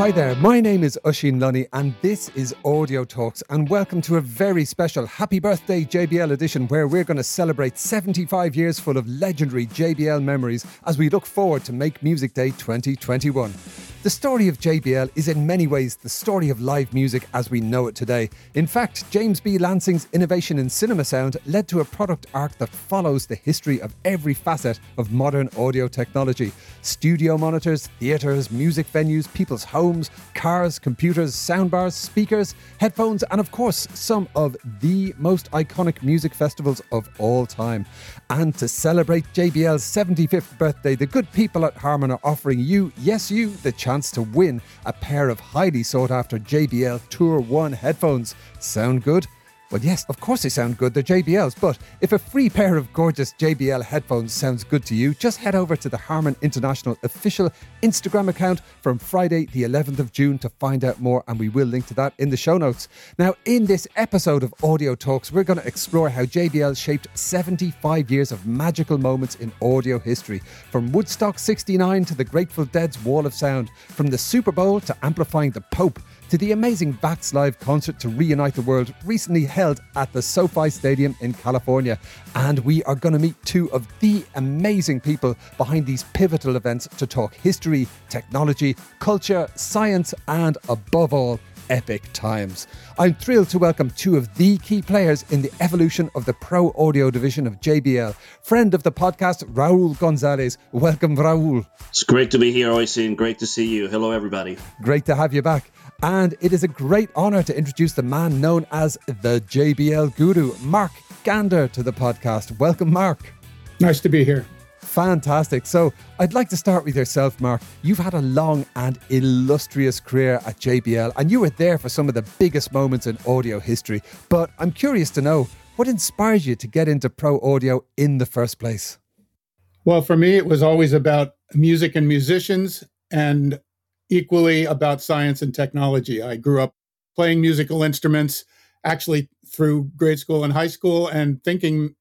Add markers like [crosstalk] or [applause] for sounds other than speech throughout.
Hi there, my name is Oisín Lunny and this is Audio Talks and welcome to a very special Happy Birthday JBL edition where we're going to celebrate 75 years full of legendary JBL memories as we look forward to Make Music Day 2021. The story of JBL is in many ways the story of live music as we know it today. In fact, James B. Lansing's innovation in cinema sound led to a product arc that follows the history of every facet of modern audio technology. Studio monitors, theatres, music venues, people's homes, cars, computers, soundbars, speakers, headphones, and of course, some of the most iconic music festivals of all time. And to celebrate JBL's 75th birthday, the good people at Harman are offering you, yes, you, the chance to win a pair of highly sought after JBL Tour 1 headphones. Sound good? Well, yes, of course they sound good. They're JBLs. But if a free pair of gorgeous JBL headphones sounds good to you, just head over to the Harman International official Instagram account from Friday, the 11th of June to find out more. And we will link to that in the show notes. Now, in this episode of Audio Talks, we're going to explore how JBL shaped 75 years of magical moments in audio history. From Woodstock 69 to the Grateful Dead's Wall of Sound, from the Super Bowl to amplifying the Pope to the amazing Vax Live concert to reunite the world recently held at the SoFi Stadium in California. And we are going to meet two of the amazing people behind these pivotal events to talk history, technology, culture, science, and above all, epic times. I'm thrilled to welcome two of the key players in the evolution of the pro audio division of JBL. Friend of the podcast, Raul Gonzalez. Welcome, Raul. It's great to be here, Oisín. Great to see you. Hello, everybody. Great to have you back. And it is a great honor to introduce the man known as the JBL guru, Mark Gander, to the podcast. Welcome, Mark. Nice to be here. Fantastic. So, I'd like to start with yourself, Mark. You've had a long and illustrious career at JBL, and you were there for some of the biggest moments in audio history. But I'm curious to know what inspired you to get into pro audio in the first place? Well, for me, it was always about music and musicians, and equally about science and technology. I grew up playing musical instruments actually through grade school and high school and thinking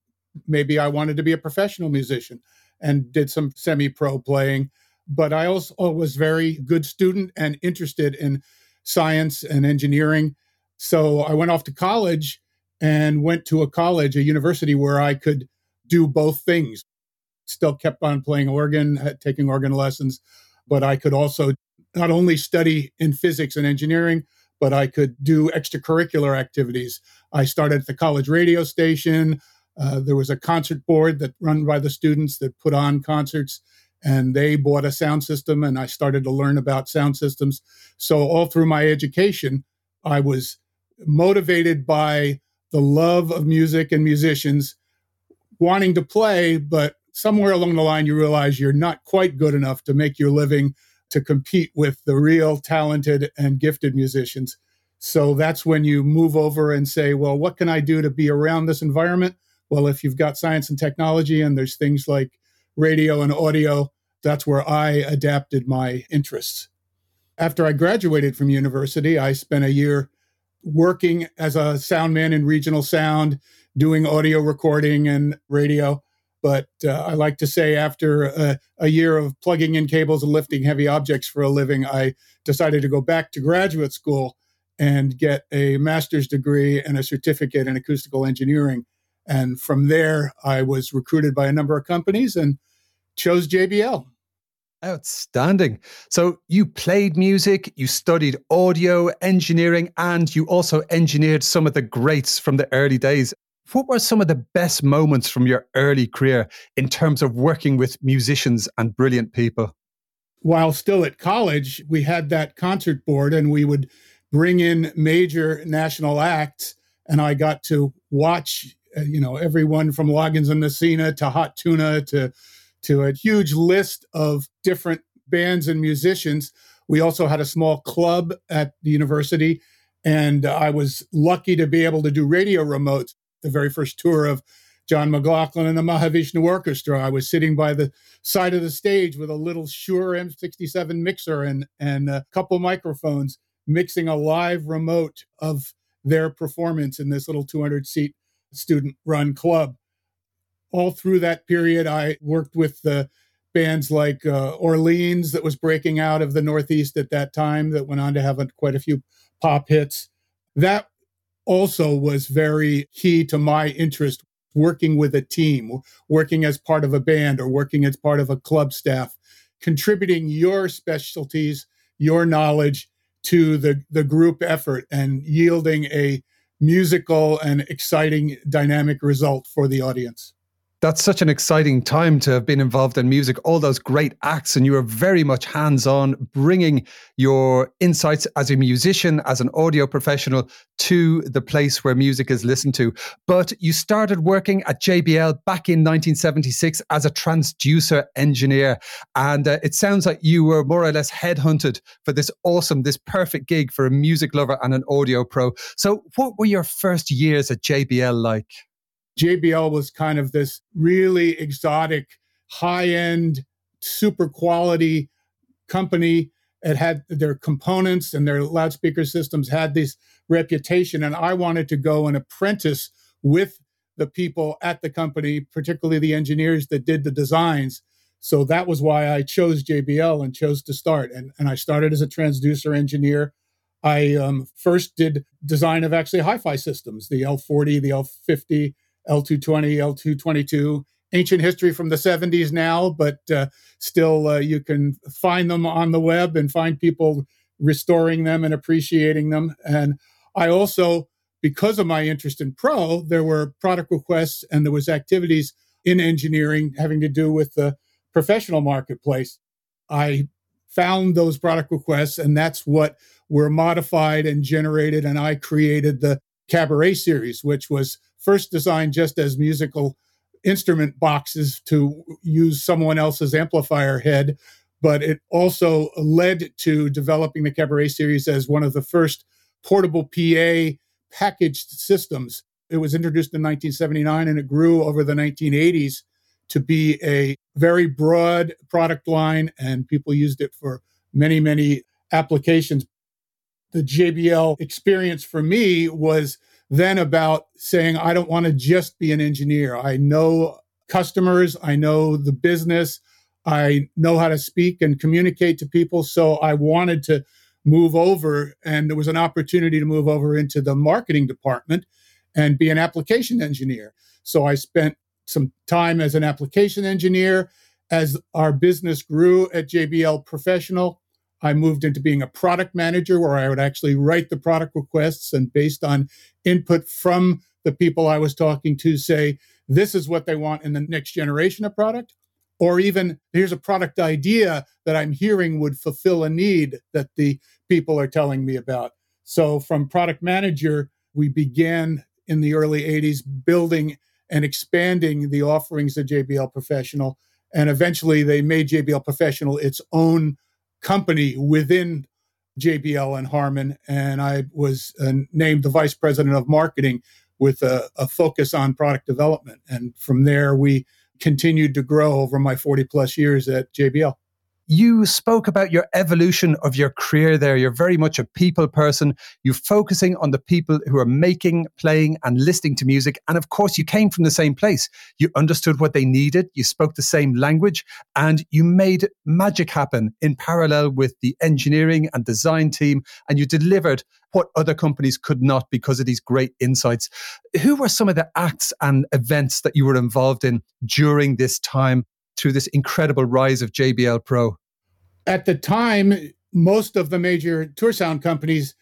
maybe I wanted to be a professional musician and did some semi pro playing. But I also was very good student and interested in science and engineering. So I went off to college and went to a college, a university where I could do both things. Still kept on playing organ, uh, taking organ lessons, but I could also not only study in physics and engineering, but I could do extracurricular activities. I started at the college radio station. Uh, there was a concert board that run by the students that put on concerts, and they bought a sound system, and I started to learn about sound systems. So all through my education, I was motivated by the love of music and musicians, wanting to play, but somewhere along the line, you realize you're not quite good enough to make your living to compete with the real talented and gifted musicians. So that's when you move over and say, well, what can I do to be around this environment? Well, if you've got science and technology and there's things like radio and audio, that's where I adapted my interests. After I graduated from university, I spent a year working as a sound man in regional sound, doing audio recording and radio. But uh, I like to say, after a, a, year of plugging in cables and lifting heavy objects for a living, I decided to go back to graduate school and get a master's degree and a certificate in acoustical engineering. And from there, I was recruited by a number of companies and chose JBL. Outstanding. So you played music, you studied audio engineering, and you also engineered some of the greats from the early days. What were some of the best moments from your early career in terms of working with musicians and brilliant people? While still at college, we had that concert board and we would bring in major national acts. And I got to watch, uh, you know, everyone from Loggins and Messina to Hot Tuna to, to a huge list of different bands and musicians. We also had a small club at the university and I was lucky to be able to do radio remotes the very first tour of John McLaughlin and the Mahavishnu Orchestra. I was sitting by the side of the stage with a little Shure M67 mixer and, and a couple microphones, mixing a live remote of their performance in this little 200 seat student run club. All through that period, I worked with the bands like uh, Orleans that was breaking out of the Northeast at that time that went on to have a, quite a few pop hits. That also was very key to my interest working with a team, working as part of a band or working as part of a club staff, contributing your specialties, your knowledge to the, the group effort and yielding a musical and exciting dynamic result for the audience that's such an exciting time to have been involved in music, all those great acts, and you were very much hands on, bringing your insights as a musician, as an audio professional to the place where music is listened to. But you started working at JBL back in 1976 as a transducer engineer. And uh, it sounds like you were more or less headhunted for this awesome, this perfect gig for a music lover and an audio pro. So, what were your first years at JBL like? JBL was kind of this really exotic, high end, super quality company. It had their components and their loudspeaker systems had this reputation. And I wanted to go and apprentice with the people at the company, particularly the engineers that did the designs. So that was why I chose JBL and chose to start. And, and I started as a transducer engineer. I um, first did design of actually hi fi systems, the L40, the L50, L220, L222, ancient history from the 70s now, but uh, still uh, you can find them on the web and find people restoring them and appreciating them. And I also, because of my interest in pro, there were product requests and there was activities in engineering having to do with the professional marketplace. I found those product requests and that's what were modified and generated and I created the cabaret series, which was first designed just as musical instrument boxes to use someone else's amplifier head, but it also led to developing the Cabaret series as one of the first portable PA packaged systems. It was introduced in 1979 and it grew over the 1980s to be a very broad product line, and people used it for many, many applications. The JBL experience for me was then about saying, I don't want to just be an engineer. I know customers, I know the business, I know how to speak and communicate to people. So I wanted to move over, and there was an opportunity to move over into the marketing department and be an application engineer. So I spent some time as an application engineer. As our business grew at JBL Professional, I moved into being a product manager where I would actually write the product requests and based on input from the people I was talking to say, this is what they want in the next generation of product. Or even here's a product idea that I'm hearing would fulfill a need that the people are telling me about. So from product manager, we began in the early 80s building and expanding the offerings of JBL Professional. And eventually they made JBL Professional its own company within JBL and Harman. And I was uh, named the vice president of marketing with a, a focus on product development. And from there, we continued to grow over my 40 plus years at JBL you spoke about your evolution of your career there. You're very much a people person. You're focusing on the people who are making, playing, and listening to music. And of course, you came from the same place. You understood what they needed. You spoke the same language and you made magic happen in parallel with the engineering and design team. And you delivered what other companies could not because of these great insights. Who were some of the acts and events that you were involved in during this time? Through this incredible rise of JBL Pro? At the time, most of the major tour sound companies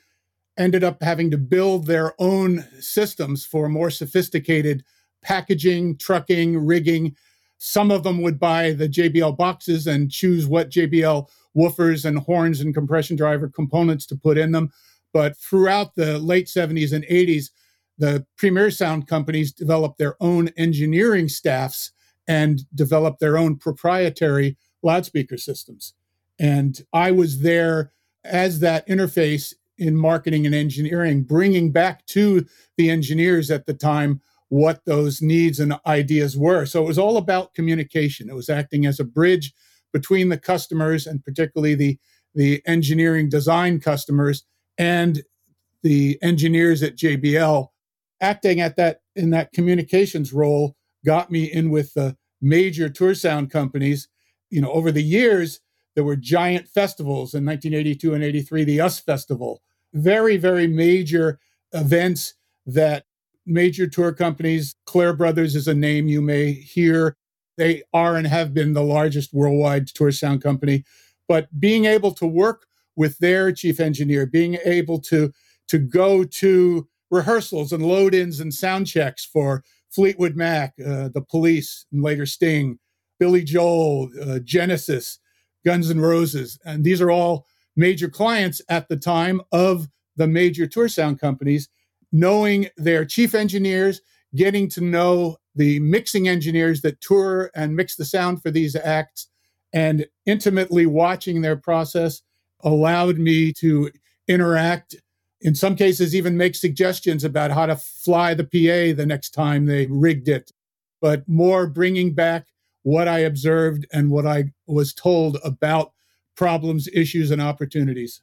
ended up having to build their own systems for more sophisticated packaging, trucking, rigging. Some of them would buy the JBL boxes and choose what JBL woofers and horns and compression driver components to put in them. But throughout the late 70s and 80s, the premier sound companies developed their own engineering staffs and develop their own proprietary loudspeaker systems. And I was there as that interface in marketing and engineering, bringing back to the engineers at the time what those needs and ideas were. So it was all about communication. It was acting as a bridge between the customers and particularly the, the engineering design customers and the engineers at JBL acting at that in that communications role got me in with the major tour sound companies. you know, over the years, there were giant festivals in 1982 and 83, the US Festival, very, very major events that major tour companies, Clair Brothers is a name you may hear. They are and have been the largest worldwide tour sound company. But being able to work with their chief engineer, being able to, to go to rehearsals and load ins and sound checks for Fleetwood Mac, uh, the police, and later Sting, Billy Joel, uh, Genesis, Guns N' Roses. And these are all major clients at the time of the major tour sound companies, knowing their chief engineers, getting to know the mixing engineers that tour and mix the sound for these acts, and intimately watching their process allowed me to interact in some cases even make suggestions about how to fly the PA the next time they rigged it, but more bringing back what I observed and what I was told about problems, issues, and opportunities.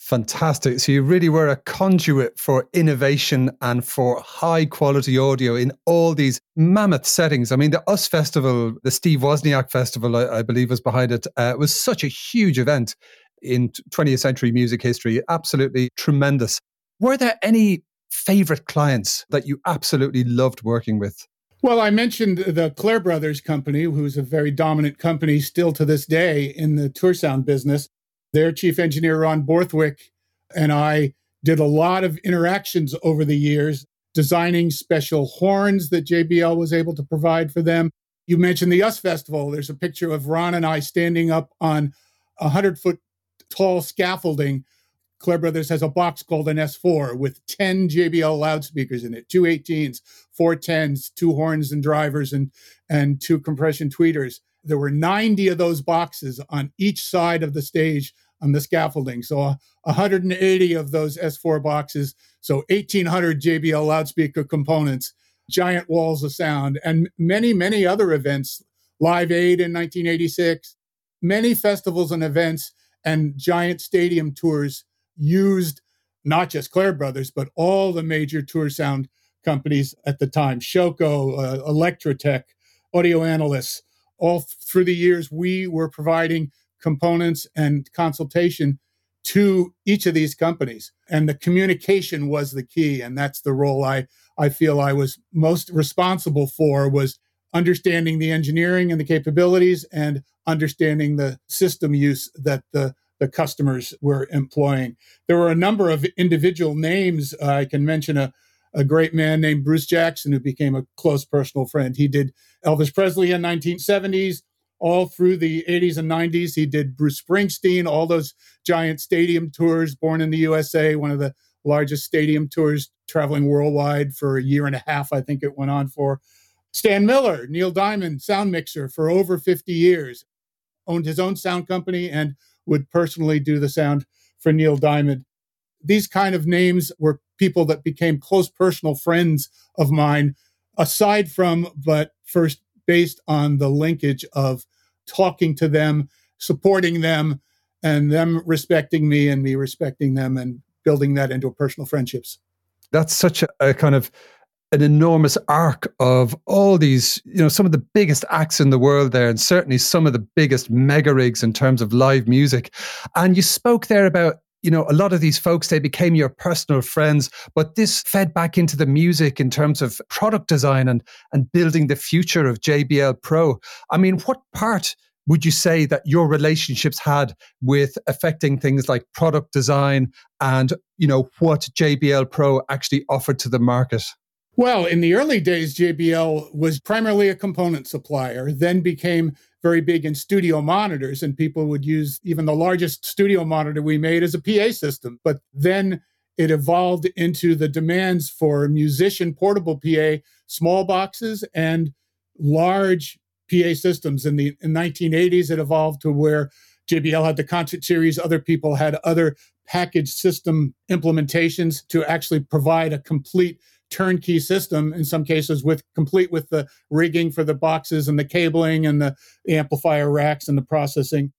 Fantastic. So you really were a conduit for innovation and for high quality audio in all these mammoth settings. I mean, the US Festival, the Steve Wozniak Festival, I, I believe was behind it, uh, was such a huge event in 20th century music history. Absolutely tremendous. Were there any favorite clients that you absolutely loved working with? Well, I mentioned the Clair Brothers company, who's a very dominant company still to this day in the tour sound business. Their chief engineer, Ron Borthwick, and I did a lot of interactions over the years, designing special horns that JBL was able to provide for them. You mentioned the US Festival. There's a picture of Ron and I standing up on a 100 foot tall scaffolding. Clair Brothers has a box called an S4 with 10 JBL loudspeakers in it, two 18s, four 10s, two horns and drivers, and, and two compression tweeters. There were 90 of those boxes on each side of the stage on the scaffolding. So uh, 180 of those S4 boxes. So 1,800 JBL loudspeaker components, giant walls of sound, and many, many other events. Live Aid in 1986, many festivals and events and giant stadium tours used not just Clair Brothers, but all the major tour sound companies at the time Showco, uh, Electrotec, Audio Analysts. All through the years, we were providing components and consultation to each of these companies. And the communication was the key. And that's the role I, I feel I was most responsible for was understanding the engineering and the capabilities and understanding the system use that the the customers were employing. There were a number of individual names. Uh, I can mention a, a great man named Bruce Jackson, who became a close personal friend. He did Elvis Presley in 1970s, all through the 80s and 90s. He did Bruce Springsteen, all those giant stadium tours, born in the USA, one of the largest stadium tours traveling worldwide for a year and a half, I think it went on for. Stan Miller, Neil Diamond, sound mixer for over 50 years, owned his own sound company and would personally do the sound for Neil Diamond. These kind of names were people that became close personal friends of mine, aside from, but first based on the linkage of talking to them, supporting them, and them respecting me and me respecting them and building that into personal friendships. That's such a, a kind of an enormous arc of all these, you know, some of the biggest acts in the world there, and certainly some of the biggest mega rigs in terms of live music. And you spoke there about you know, a lot of these folks, they became your personal friends, but this fed back into the music in terms of product design and, and building the future of JBL Pro. I mean, what part would you say that your relationships had with affecting things like product design and, you know, what JBL Pro actually offered to the market? Well, in the early days, JBL was primarily a component supplier, then became very big in studio monitors, and people would use even the largest studio monitor we made as a PA system. But then it evolved into the demands for musician portable PA, small boxes, and large PA systems. In the in 1980s, it evolved to where JBL had the concert series, other people had other package system implementations to actually provide a complete turnkey system in some cases with complete with the rigging for the boxes and the cabling and the, amplifier racks and the processing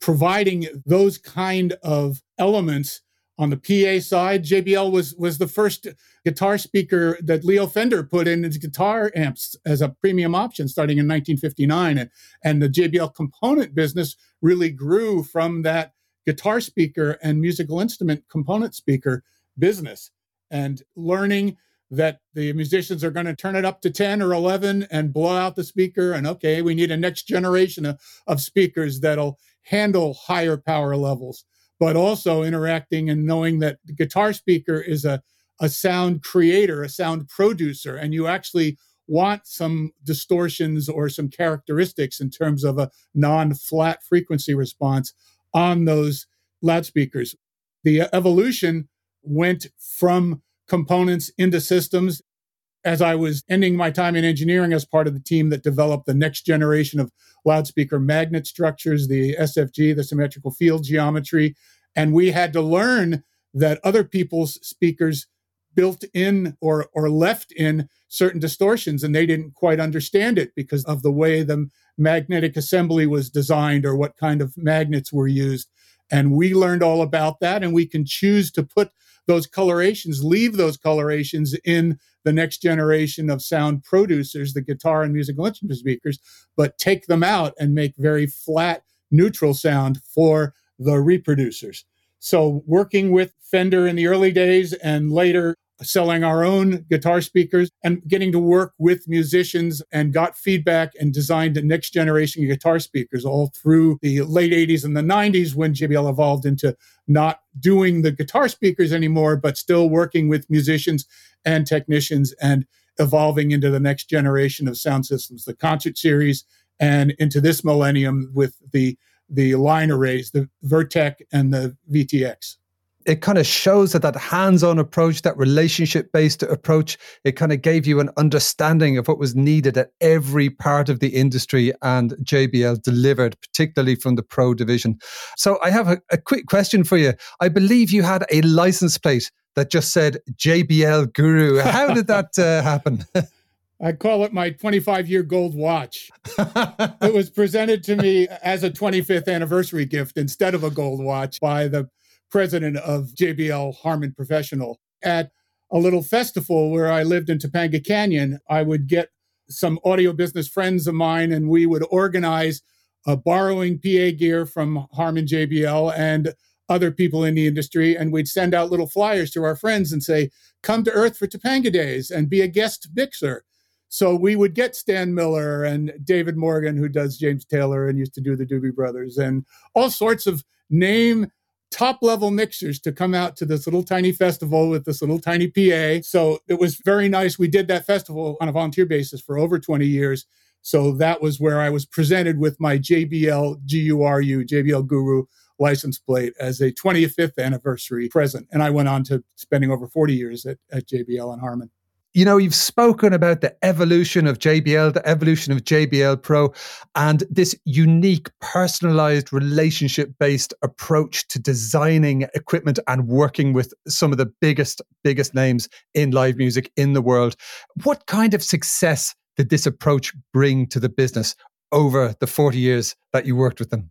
providing those kind of elements On the PA side, JBL was was the first guitar speaker that Leo Fender put in his guitar amps as a premium option starting in 1959. And, and the JBL component business really grew from that guitar speaker and musical instrument component speaker business and learning that the musicians are going to turn it up to 10 or 11 and blow out the speaker and okay we need a next generation of, of speakers that'll handle higher power levels but also interacting and knowing that the guitar speaker is a, a sound creator a sound producer and you actually want some distortions or some characteristics in terms of a non-flat frequency response on those loudspeakers. The uh, evolution went from components into systems. As I was ending my time in engineering as part of the team that developed the next generation of loudspeaker magnet structures, the SFG, the symmetrical field geometry. And we had to learn that other people's speakers built in or, or left in certain distortions, and they didn't quite understand it because of the way the magnetic assembly was designed or what kind of magnets were used. And we learned all about that, and we can choose to put those colorations, leave those colorations in the next generation of sound producers, the guitar and musical instrument speakers, but take them out and make very flat, neutral sound for the reproducers. So, working with Fender in the early days and later selling our own guitar speakers and getting to work with musicians and got feedback and designed the next generation guitar speakers all through the late 80s and the 90s when JBL evolved into not doing the guitar speakers anymore, but still working with musicians and technicians and evolving into the next generation of sound systems, the concert series, and into this millennium with the the line arrays, the Vertec and the VTX it kind of shows that that hands-on approach that relationship-based approach it kind of gave you an understanding of what was needed at every part of the industry and jbl delivered particularly from the pro division. So i have a, a quick question for you. I believe you had a license plate that just said jbl guru. How did that uh, happen? [laughs] I call it my 25 year gold watch. it was presented to me as a 25th anniversary gift instead of a gold watch by the president of JBL Harman Professional. At a little festival where I lived in Topanga Canyon, I would get some audio business friends of mine and we would organize borrowing PA gear from Harman JBL and other people in the industry. And we'd send out little flyers to our friends and say, come to Earth for Topanga Days and be a guest mixer. So we would get Stan Miller and David Morgan, who does James Taylor and used to do the Doobie Brothers, and all sorts of name top level mixers to come out to this little tiny festival with this little tiny PA. So it was very nice. We did that festival on a volunteer basis for over 20 years. So that was where I was presented with my JBL GURU, JBL Guru license plate as a 25th anniversary present. And I went on to spending over 40 years at, at JBL and Harman you know, you've spoken about the evolution of JBL, the evolution of JBL Pro, and this unique, personalized, relationship based approach to designing equipment and working with some of the biggest, biggest names in live music in the world. What kind of success did this approach bring to the business over the 40 years that you worked with them?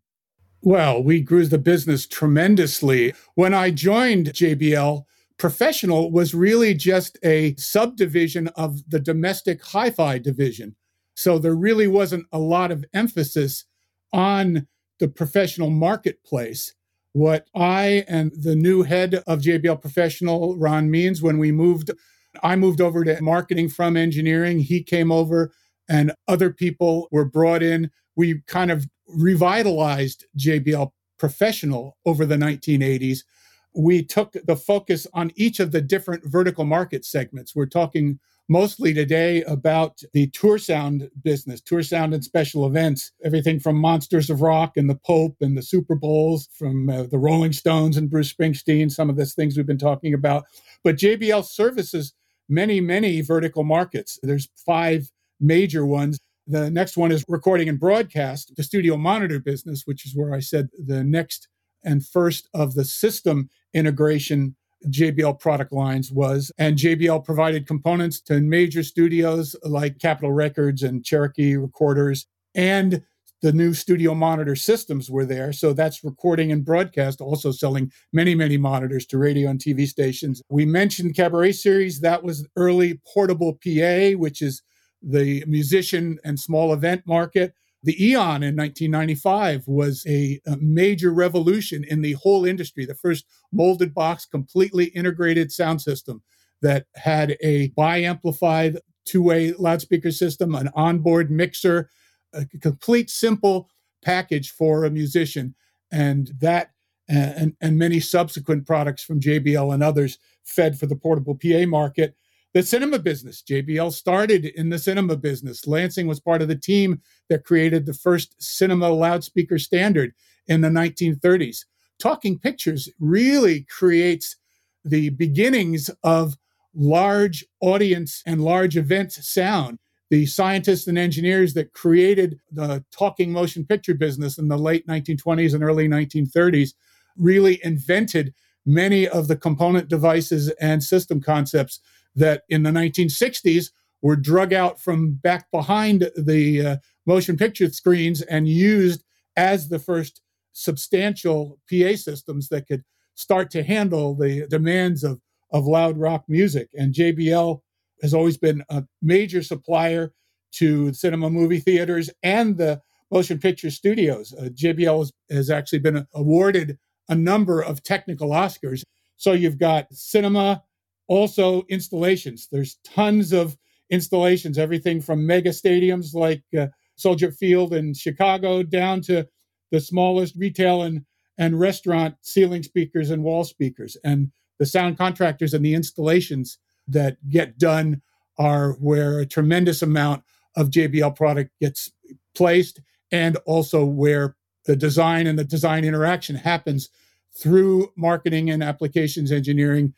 Well, we grew the business tremendously. When I joined JBL, professional was really just a subdivision of the domestic hi fi division. So there really wasn't a lot of emphasis on the professional marketplace. What I and the new head of JBL Professional, Ron Means, when we moved, I moved over to marketing from engineering. He came over and other people were brought in. We kind of revitalized JBL Professional over the 1980s we took the focus on each of the different vertical market segments. We're talking mostly today about the tour sound business, tour sound and special events, everything from Monsters of Rock and the Pope and the Super Bowls, from uh, the Rolling Stones and Bruce Springsteen, some of the things we've been talking about. But JBL services many, many vertical markets. There's five major ones. The next one is recording and broadcast, the studio monitor business, which is where I said the next and first of the system integration JBL product lines was. And JBL provided components to major studios like Capitol Records and Cherokee Recorders and the new studio monitor systems were there. So that's recording and broadcast, also selling many, many monitors to radio and TV stations. We mentioned Cabaret Series. That was early portable PA, which is the musician and small event market. The Eon in 1995 was a, a, major revolution in the whole industry. The first molded box, completely integrated sound system that had a bi-amplified two-way loudspeaker system, an onboard mixer, a complete simple package for a musician. And that and, and many subsequent products from JBL and others fed for the portable PA market the cinema business. JBL started in the cinema business. Lansing was part of the team that created the first cinema loudspeaker standard in the 1930s. Talking Pictures really creates the beginnings of large audience and large event sound. The scientists and engineers that created the talking motion picture business in the late 1920s and early 1930s really invented many of the component devices and system concepts that in the 1960s were drug out from back behind the uh, motion picture screens and used as the first substantial PA systems that could start to handle the demands of, of loud rock music. And JBL has always been a major supplier to cinema movie theaters and the motion picture studios. Uh, JBL has, has actually been awarded a number of technical Oscars. So you've got cinema, also installations. There's tons of installations, everything from mega stadiums like uh, Soldier Field in Chicago down to the smallest retail and, and restaurant ceiling speakers and wall speakers. And the sound contractors and the installations that get done are where a tremendous amount of JBL product gets placed and also where the design and the design interaction happens through marketing and applications engineering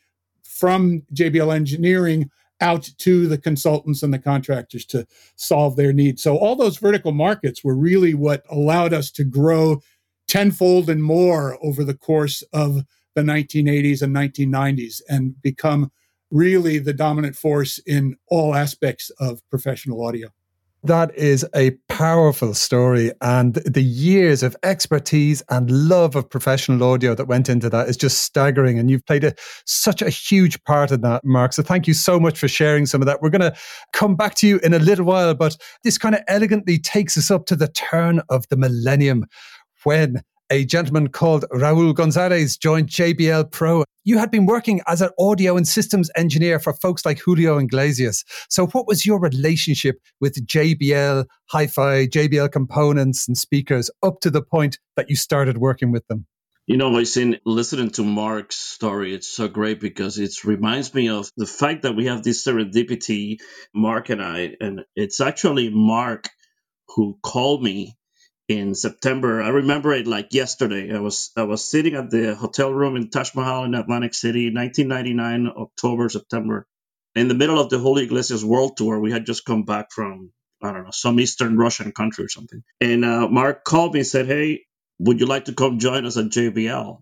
from JBL Engineering out to the consultants and the contractors to solve their needs. So all those vertical markets were really what allowed us to grow tenfold and more over the course of the 1980s and 1990s and become really the dominant force in all aspects of professional audio. That is a powerful story. And the years of expertise and love of professional audio that went into that is just staggering. And you've played a, such a huge part in that, Mark. So thank you so much for sharing some of that. We're going to come back to you in a little while, but this kind of elegantly takes us up to the turn of the millennium when a gentleman called Raul Gonzalez joined JBL Pro. You had been working as an audio and systems engineer for folks like Julio Iglesias. So, what was your relationship with JBL hi fi, JBL components and speakers up to the point that you started working with them? You know, I seen listening to Mark's story, it's so great because it reminds me of the fact that we have this serendipity, Mark and I, and it's actually Mark who called me in September. I remember it like yesterday. I was I was sitting at the hotel room in Taj Mahal in Atlantic City, 1999, October, September, in the middle of the Julio Iglesias World Tour. We had just come back from I don't know some Eastern Russian country or something. And uh, Mark called me and said, "Hey, would you like to come join us at JBL?"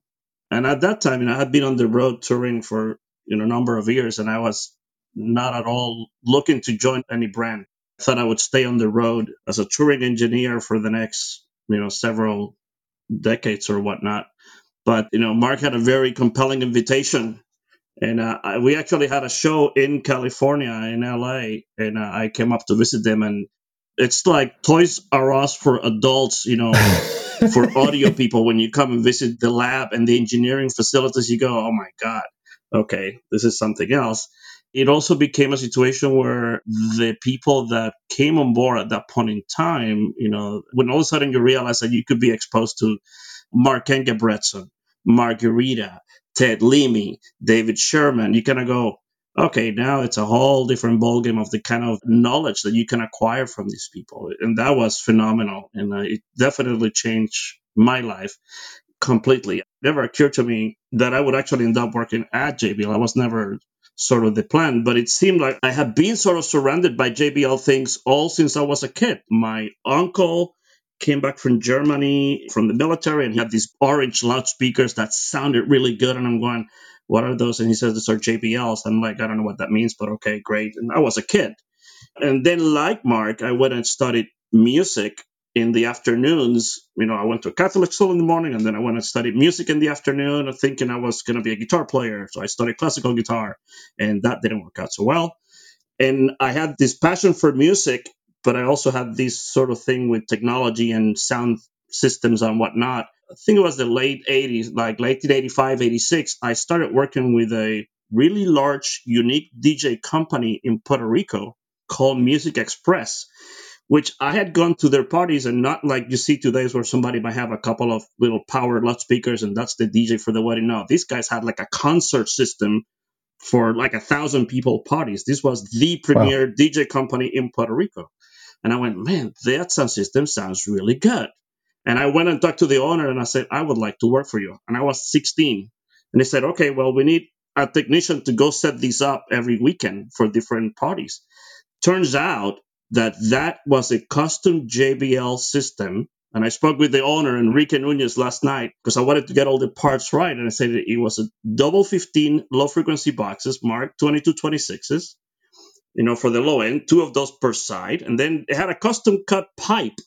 And at that time, you know, I had been on the road touring for you know a number of years, and I was not at all looking to join any brand thought I would stay on the road as a touring engineer for the next, you know, several decades or whatnot. But you know, Mark had a very compelling invitation, and uh, I, we actually had a show in California, in LA, and uh, I came up to visit them, and it's like Toys R Us for adults, you know. [laughs] for audio people, when you come and visit the lab and the engineering facilities, you go, "Oh my god, okay, this is something else." It also became a situation where the people that came on board at that point in time, you know, when all of a sudden you realize that you could be exposed to Mark Engebretson, Margarita, Ted Leamy, David Scheirman, you kind of go, okay, now it's a whole different ballgame of the kind of knowledge that you can acquire from these people. And that was phenomenal. And uh, it definitely changed my life completely. It never occurred to me that I would actually end up working at JBL. I was never sort of the plan. But it seemed like I had been sort of surrounded by JBL things all since I was a kid. My uncle came back from Germany from the military and he had these orange loudspeakers that sounded really good. And I'm going, what are those? And he says, these are JBLs. I'm like, I don't know what that means, but okay, great. And I was a kid. And then, like Mark, I went and studied music in the afternoons, you know, I went to a Catholic school in the morning and then I went and studied music in the afternoon, thinking I was going to be a guitar player. So I studied classical guitar and that didn't work out so well. And I had this passion for music, but I also had this sort of thing with technology and sound systems and whatnot. I think it was the late 80s, like late 1985, 86. I started working with a really large, unique DJ company in Puerto Rico called Music Express which I had gone to their parties and not like you see today where somebody might have a couple of little power loudspeakers and that's the DJ for the wedding. No, these guys had like a concert system for like a thousand people parties. This was the premier wow. DJ company in Puerto Rico. And I went, man, that sound system sounds really good. And I went and talked to the owner and I said, I would like to work for you. And I was 16. And they said, okay, well, we need a technician to go set these up every weekend for different parties. Turns out that that was a custom JBL system. And I spoke with the owner, Enrique Nunez, last night because I wanted to get all the parts right. And I said it was a double 15 low frequency boxes marked 2226s, you know, for the low end, two of those per side. And then it had a custom cut pipe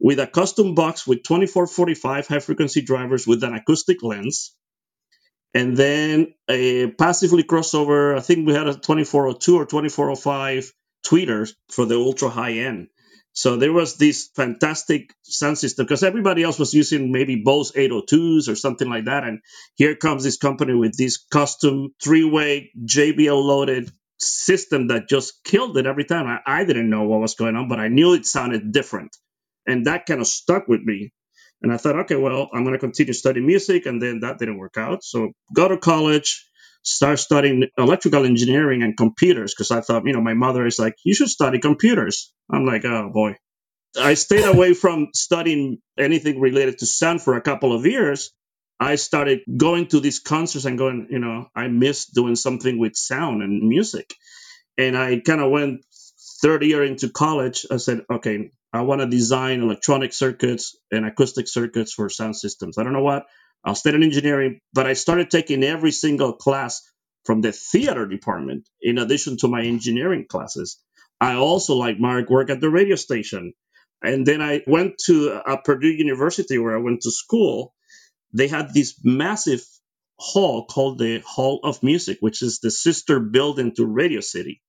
with a custom box with 2445 high frequency drivers with an acoustic lens. And then a passively crossover, I think we had a 2402 or 2405 tweeters for the ultra high end. So there was this fantastic sound system because everybody else was using maybe Bose 802s or something like that. And here comes this company with this custom three way JBL loaded system that just killed it every time. I, I didn't know what was going on, but I knew it sounded different. And that kind of stuck with me. And I thought, okay, well, I'm going to continue studying music. And then that didn't work out. So go to college, start studying electrical engineering and computers because I thought, you know, my mother is like, you should study computers. I'm like, oh boy. I stayed away from studying anything related to sound for a couple of years. I started going to these concerts and going, you know, I miss doing something with sound and music. And I kind of went third year into college. I said, okay, I want to design electronic circuits and acoustic circuits for sound systems. I don't know what. I'll study engineering, but I started taking every single class from the theater department in addition to my engineering classes. I also, like Mark, work at the radio station. And then I went to uh, a Purdue University where I went to school. They had this massive hall called the Hall of Music, which is the sister building to Radio City.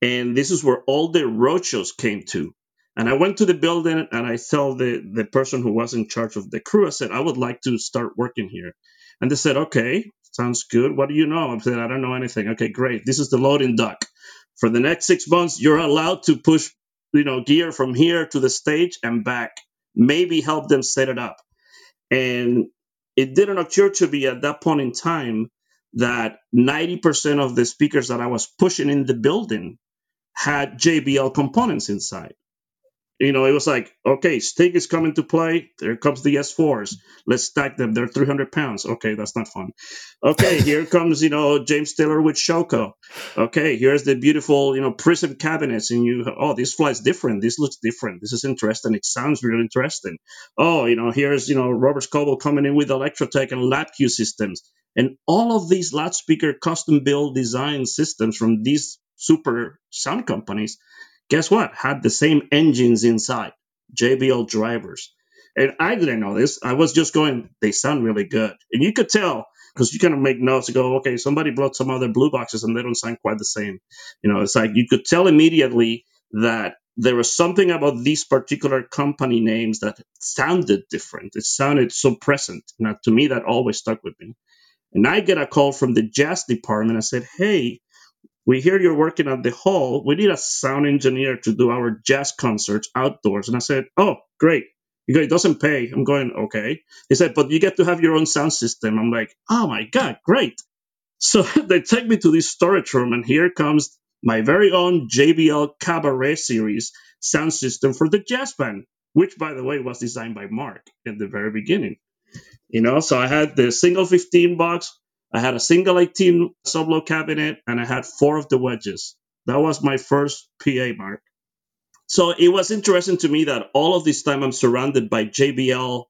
And this is where all the roadshows came to. And I went to the building and I told the, the person who was in charge of the crew, I said, I would like to start working here. And they said, okay, sounds good. What do you know? I said, I don't know anything. Okay, great. This is the loading dock. For the next six months, you're allowed to push, you know, gear from here to the stage and back. Maybe help them set it up. And it didn't occur to me at that point in time that 90% of the speakers that I was pushing in the building had JBL components inside you know, it was like, okay, Sting is coming to play. There comes the S4s. Let's stack them. They're 300 pounds. Okay, that's not fun. Okay, [laughs] here comes, you know, James Taylor with Showco. Okay, here's the beautiful, you know, prism cabinets. And you, oh, this flies different. This looks different. This is interesting. It sounds really interesting. Oh, you know, here's, you know, Robert Scovill coming in with Electrotec and LabQ systems. And all of these loudspeaker custom build design systems from these super sound companies guess what? Had the same engines inside, JBL drivers. And I didn't know this. I was just going, they sound really good. And you could tell because you kind of make notes and go, okay, somebody brought some other blue boxes and they don't sound quite the same. You know, it's like you could tell immediately that there was something about these particular company names that sounded different. It sounded so present. Now, to me, that always stuck with me. And I get a call from the jazz department. I said, hey, we hear you're working at the hall. We need a sound engineer to do our jazz concerts outdoors. And I said, oh, great. He goes, it doesn't pay. I'm going, okay. He said, but you get to have your own sound system. I'm like, oh my God, great. So [laughs] they take me to this storage room, and here comes my very own JBL Cabaret series sound system for the jazz band, which, by the way, was designed by Mark in the very beginning. You know, so I had the single 15 box I had a single 18 sub-low cabinet and I had four of the wedges. That was my first PA mark. So it was interesting to me that all of this time I'm surrounded by JBL,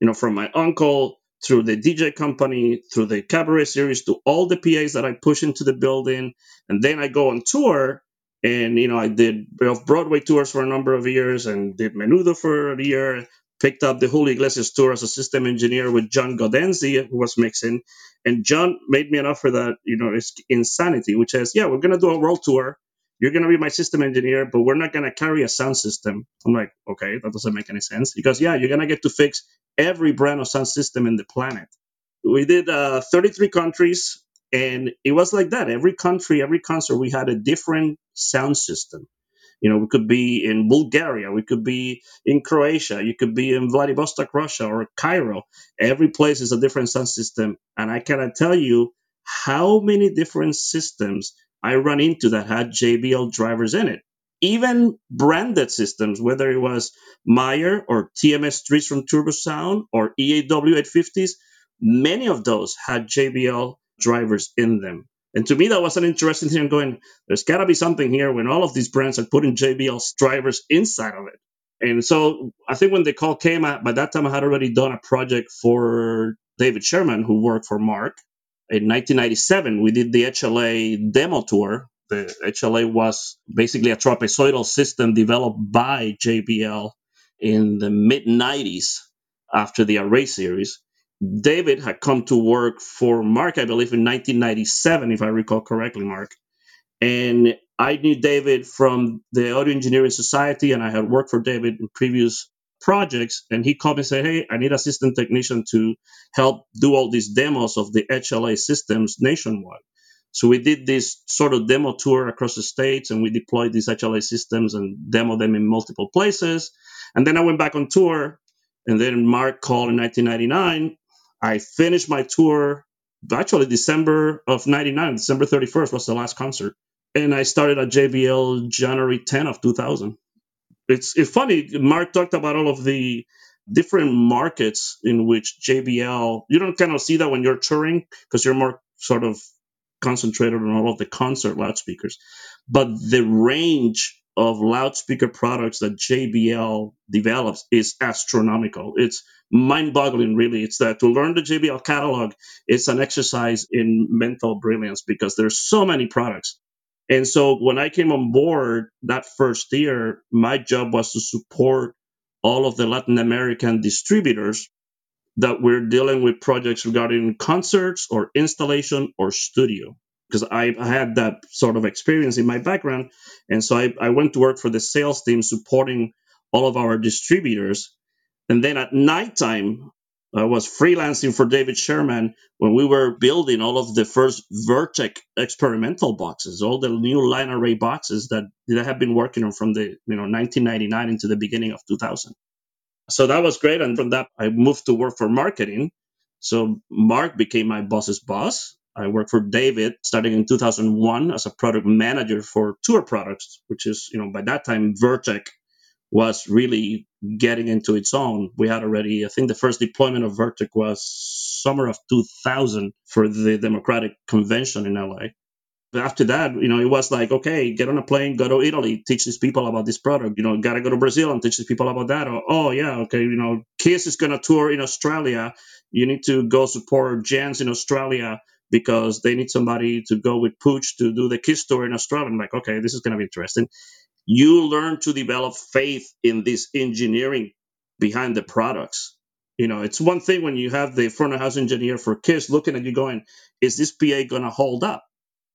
you know, from my uncle through the DJ company, through the cabaret series, to all the PAs that I push into the building. And then I go on tour And you know, I did off Broadway tours for a number of years, and did Menudo for a year. Picked up the Julio Iglesias tour as a system engineer with John Godenzi, who was mixing. And John made me an offer that you know is insanity, which is, yeah, we're gonna do a world tour. You're gonna be my system engineer, but we're not gonna carry a sound system. I'm like, okay, that doesn't make any sense. Because yeah, you're gonna get to fix every brand of sound system in the planet. We did uh, 33 countries, and it was like that. Every country, every concert, we had a different sound system. You know, we could be in Bulgaria, we could be in Croatia, you could be in Vladivostok, Russia, or Cairo. Every place is a different sound system, and I cannot tell you how many different systems I run into that had JBL drivers in it. Even branded systems, whether it was Meyer or TMS3s from Turbosound or EAW 850s, many of those had JBL drivers in them. And to me, that was an interesting thing. I'm going, there's got to be something here when all of these brands are putting JBL drivers inside of it. And so I think when the call came, by that time I had already done a project for David Scheirman, who worked for Mark. In 1997, we did the HLA demo tour. The HLA was basically a trapezoidal system developed by JBL in the mid 90s after the Array series. David had come to work for Mark, I believe, in 1997, if I recall correctly, Mark. And I knew David from the Audio Engineering Society, and I had worked for David in previous projects. And he called me and said, Hey, I need assistant technician to help do all these demos of the HLA systems nationwide. So we did this sort of demo tour across the states, and we deployed these HLA systems and demoed them in multiple places. And then I went back on tour, and then Mark called in 1999 I finished my tour actually December of 99, December 31st was the last concert. And I started at JBL January 10 of 2000. It's, it's funny, Mark talked about all of the different markets in which JBL, you don't kind of see that when you're touring because you're more sort of concentrated on all of the concert loudspeakers. But the range of loudspeaker products that JBL develops is astronomical. It's mind-boggling, really. It's that to learn the JBL catalog, it's an exercise in mental brilliance because there's so many products. And so when I came on board that first year, my job was to support all of the Latin American distributors that were dealing with projects regarding concerts or installation or studio because I, I, had that sort of experience in my background. And so I, I, went to work for the sales team supporting all of our distributors. And then at nighttime, I was freelancing for David Scheirman when we were building all of the first Vertec experimental boxes, all the new line array boxes that, that have been working on from the you know 1999 into the beginning of 2000. So that was great. And from that, I moved to work for marketing. So Mark became my boss's boss I worked for David starting in 2001 as a product manager for tour products, which is, you know, by that time, Vertec was really getting into its own. We had already, I think the first deployment of Vertec was summer of 2000 for the Democratic Convention in LA. But after that, you know, it was like, okay, get on a plane, go to Italy, teach these people about this product. You know, gotta go to Brazil and teach these people about that. Or, oh, yeah, okay, you know, Kiss is gonna tour in Australia. You need to go support Jands in Australia because they need somebody to go with Pooch to do the Kiss tour in Australia. I'm like, okay, this is going to be interesting. You learn to develop faith in this engineering behind the products. You know, it's one thing when you have the front of house engineer for Kiss looking at you going, is this PA going to hold up?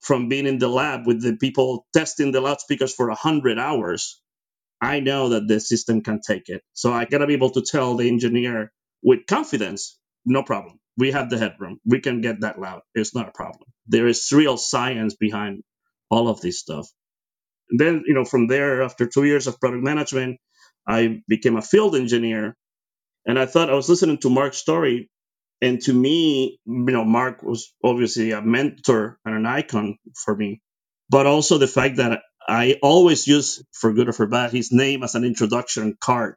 From being in the lab with the people testing the loudspeakers for 100 hours, I know that the system can take it. So I got to be able to tell the engineer with confidence, no problem we have the headroom. We can get that loud. It's not a problem. There is real science behind all of this stuff. And then, you know, from there, after two years of product management, I became a field engineer. And I thought I was listening to Mark's story. And to me, you know, Mark was obviously a mentor and an icon for me. But also the fact that I always use, for good or for bad, his name as an introduction card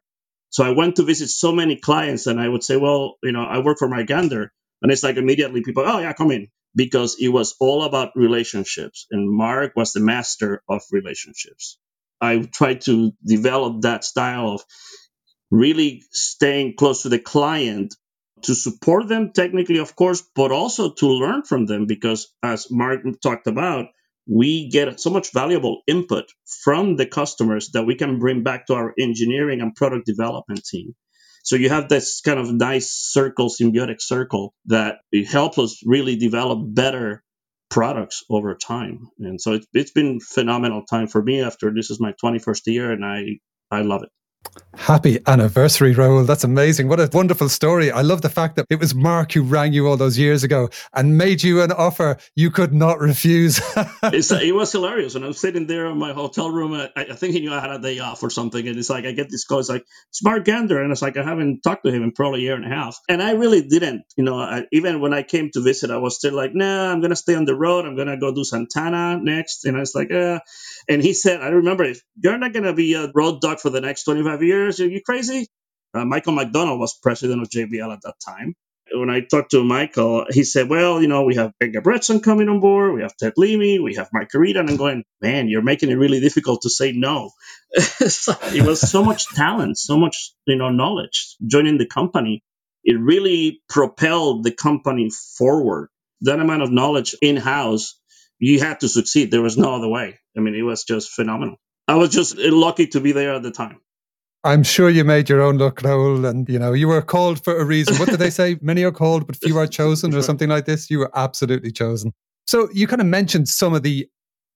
so I went to visit so many clients and I would say, well, you know, I work for Mark Gander. And it's like immediately people, oh, yeah, come in. Because it was all about relationships. And Mark was the master of relationships. I tried to develop that style of really staying close to the client to support them technically, of course, but also to learn from them. Because as Mark talked about, we get so much valuable input from the customers that we can bring back to our engineering and product development team. So you have this kind of nice circle, symbiotic circle that helps us really develop better products over time. And so it, it's been phenomenal time for me after this is my 21st year and I, I love it. Happy anniversary, Raul. That's amazing. What a wonderful story. I love the fact that it was Mark who rang you all those years ago and made you an offer you could not refuse. [laughs] it was hilarious. And I'm sitting there in my hotel room. I, I, think he knew I had a day off or something. And it's like, I get this call. It's like, it's Mark Gander. And it's like, I haven't talked to him in probably a year and a half. And I really didn't. You know, I, even when I came to visit, I was still like, nah, I'm going to stay on the road. I'm going to go do Santana next. And I was like, eh. And he said, I remember, you're not going to be a road dog for the next 25 years. Are you crazy? Uh, Michael McDonald was president of JBL at that time. When I talked to Michael, he said, Well, you know, we have Edgar Bretson coming on board, we have Ted Leamy, we have Mike Carita. And I'm going, Man, you're making it really difficult to say no. [laughs] it was so much talent, so much, you know, knowledge joining the company. It really propelled the company forward. That amount of knowledge in house you had to succeed. There was no other way. I mean, it was just phenomenal. I was just lucky to be there at the time. I'm sure you made your own luck, Raul, and you know you were called for a reason. What did they say? [laughs] Many are called, but few are chosen, or something like this. You were absolutely chosen. So you kind of mentioned some of the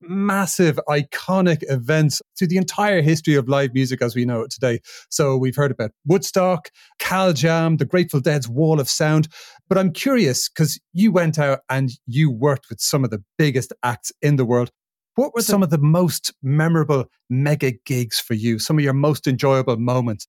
massive, iconic events through the entire history of live music as we know it today. So we've heard about Woodstock, Cal Jam, the Grateful Dead's Wall of Sound. But I'm curious because you went out and you worked with some of the biggest acts in the world. What were some of the most memorable mega gigs for you? Some of your most enjoyable moments?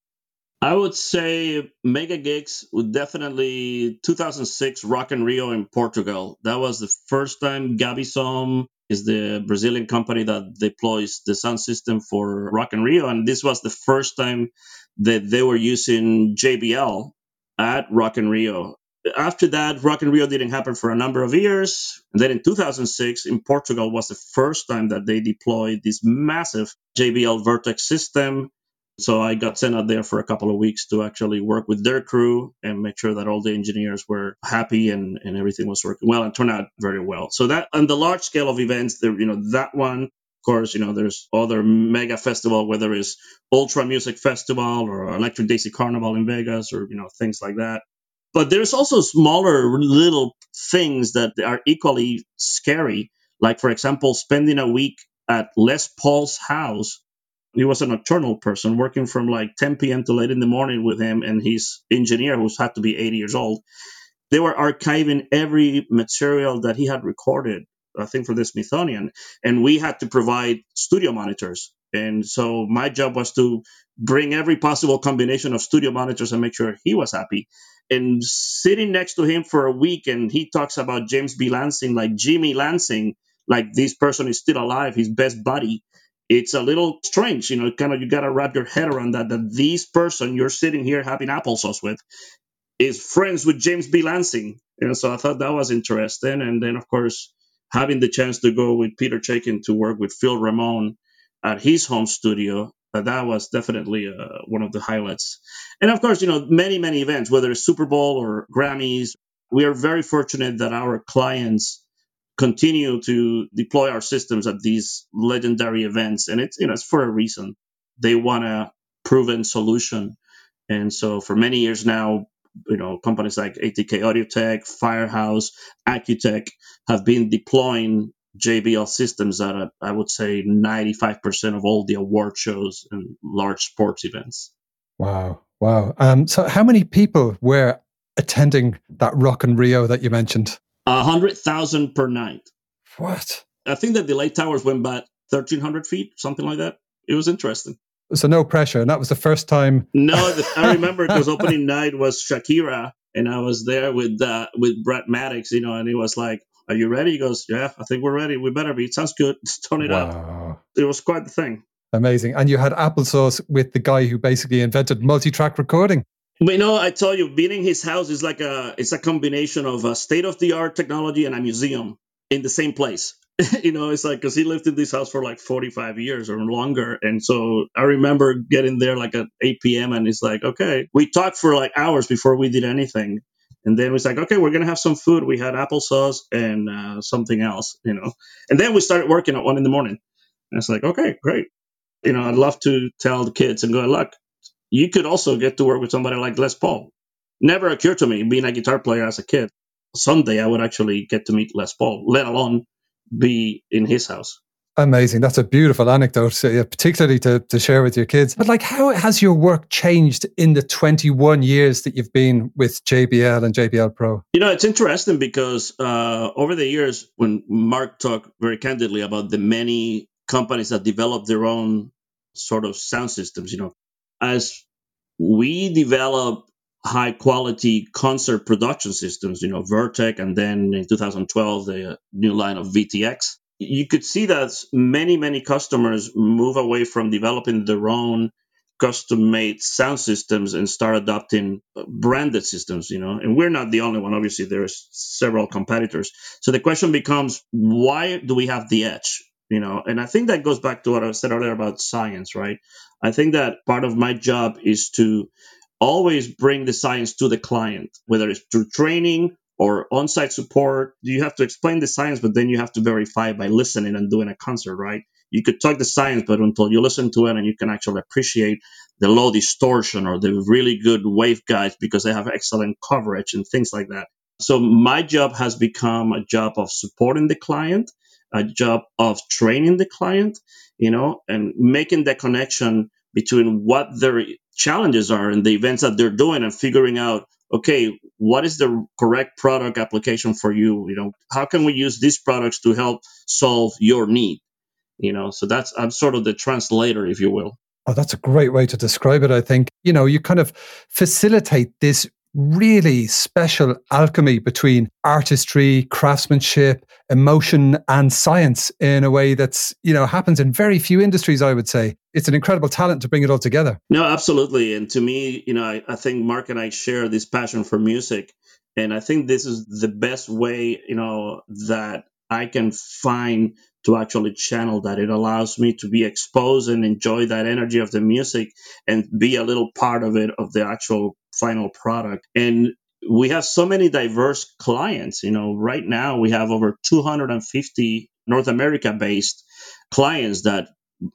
I would say mega gigs would definitely 2006 Rock in Rio in Portugal. That was the first time Gabisom is the Brazilian company that deploys the sound system for Rock in Rio, and this was the first time that they were using JBL at Rock in Rio. After that, Rock in Rio didn't happen for a number of years. And then in 2006, in Portugal, was the first time that they deployed this massive JBL Vertec system so I got sent out there for a couple of weeks to actually work with their crew and make sure that all the engineers were happy and, and everything was working well and turned out very well. So that on the large scale of events, there, you know, that one, of course, you know, there's other mega festival, whether it's Ultra Music Festival or Electric Daisy Carnival in Vegas or, you know, things like that. But there's also smaller little things that are equally scary. Like, for example, spending a week at Les Paul's house he was a nocturnal person working from like 10 p.m. to late in the morning with him and his engineer who's had to be 80 years old they were archiving every material that he had recorded i think for the smithsonian and we had to provide studio monitors and so my job was to bring every possible combination of studio monitors and make sure he was happy and sitting next to him for a week and he talks about james b lansing like jimmy lansing like this person is still alive his best buddy it's a little strange, you know, kind of you got to wrap your head around that, that this person you're sitting here having applesauce with is friends with James B. Lansing. And so I thought that was interesting. And then, of course, having the chance to go with Peter Chaikin to work with Phil Ramone at his home studio, that was definitely uh, one of the highlights. And of course, you know, many, many events, whether it's Super Bowl or Grammys, we are very fortunate that our clients continue to deploy our systems at these legendary events. And it's you know it's for a reason. They want a proven solution. And so for many years now you know companies like atk AudioTek firehouse acutech have been deploying jbl systems at a, i would say 95% of all the award shows and large sports events wow wow um, so how many people were attending that Rock in Rio that you mentioned a hundred thousand per night. What? I think that the light towers went thirteen hundred feet, something like that. It was interesting. So no pressure, and that was the first time. No, I [laughs] remember it was opening night was Shakira, and I was there with uh, with Brett Maddox, you know, and he was like, "Are you ready?" He goes, "Yeah, I think we're ready. We better be. It sounds good. [laughs] Turn it wow. up." It was quite the thing. Amazing, and you had applesauce with the guy who basically invented multi-track recording. But you know, I tell you, being in his house is like a it's a combination of a state of the art technology and a museum in the same place. [laughs] you know, it's like because he lived in this house for like 45 years or longer, and so I remember getting there like at 8 p.m. and it's like, okay, we talked for like hours before we did anything, And then it was like, okay, we're gonna have some food. We had applesauce and uh, something else, you know. And then we started working at one in the morning. And it's like, okay, great. You know, I'd love to tell the kids and go, look, you could also get to work with somebody like Les Paul. Never occurred to me being a guitar player as a kid. Someday I would actually get to meet Les Paul, let alone be in his house. Amazing. That's a beautiful anecdote, particularly to, to share with your kids. But like, how has your work changed in the 21 years that you've been with JBL and JBL Pro? You know, it's interesting because uh, over the years, when Mark talked very candidly about the many companies that develop their own sort of sound systems, you know, as we develop high quality concert production systems, you know, Vertec, and then in 2012, the new line of VTX you could see that many, many customers move away from developing their own custom made sound systems and start adopting branded systems, you know. And we're not the only one. Obviously, there's several competitors. So the question becomes, why do we have the edge? You know, and I think that goes back to what I said earlier about science, right? I think that part of my job is to always bring the science to the client, whether it's through training or on-site support you have to explain the science but then you have to verify by listening and doing a concert right? You could talk the science but until you listen to it and you can actually appreciate the low distortion or the really good waveguides because they have excellent coverage and things like that. So my job has become a job of supporting the client a job of training the client you know and making the connection between what their challenges are and the events that they're doing and figuring out okay, what is the correct product application for you? You know, how can we use these products to help solve your need? You know, so that's I'm sort of the translator, if you will. Oh, that's a great way to describe it. I think you know you kind of facilitate this really special alchemy between artistry, craftsmanship, emotion, and science in a way that's, you know, happens in very few industries, I would say. It's an incredible talent to bring it all together. No, absolutely. And to me, you know, I, I think Mark and I share this passion for music. And I think this is the best way, you know, that I can find to actually channel that. It allows me to be exposed and enjoy that energy of the music and be a little part of it, of the actual final product. And we have so many diverse clients. You know, right now we have over 250 North America based clients that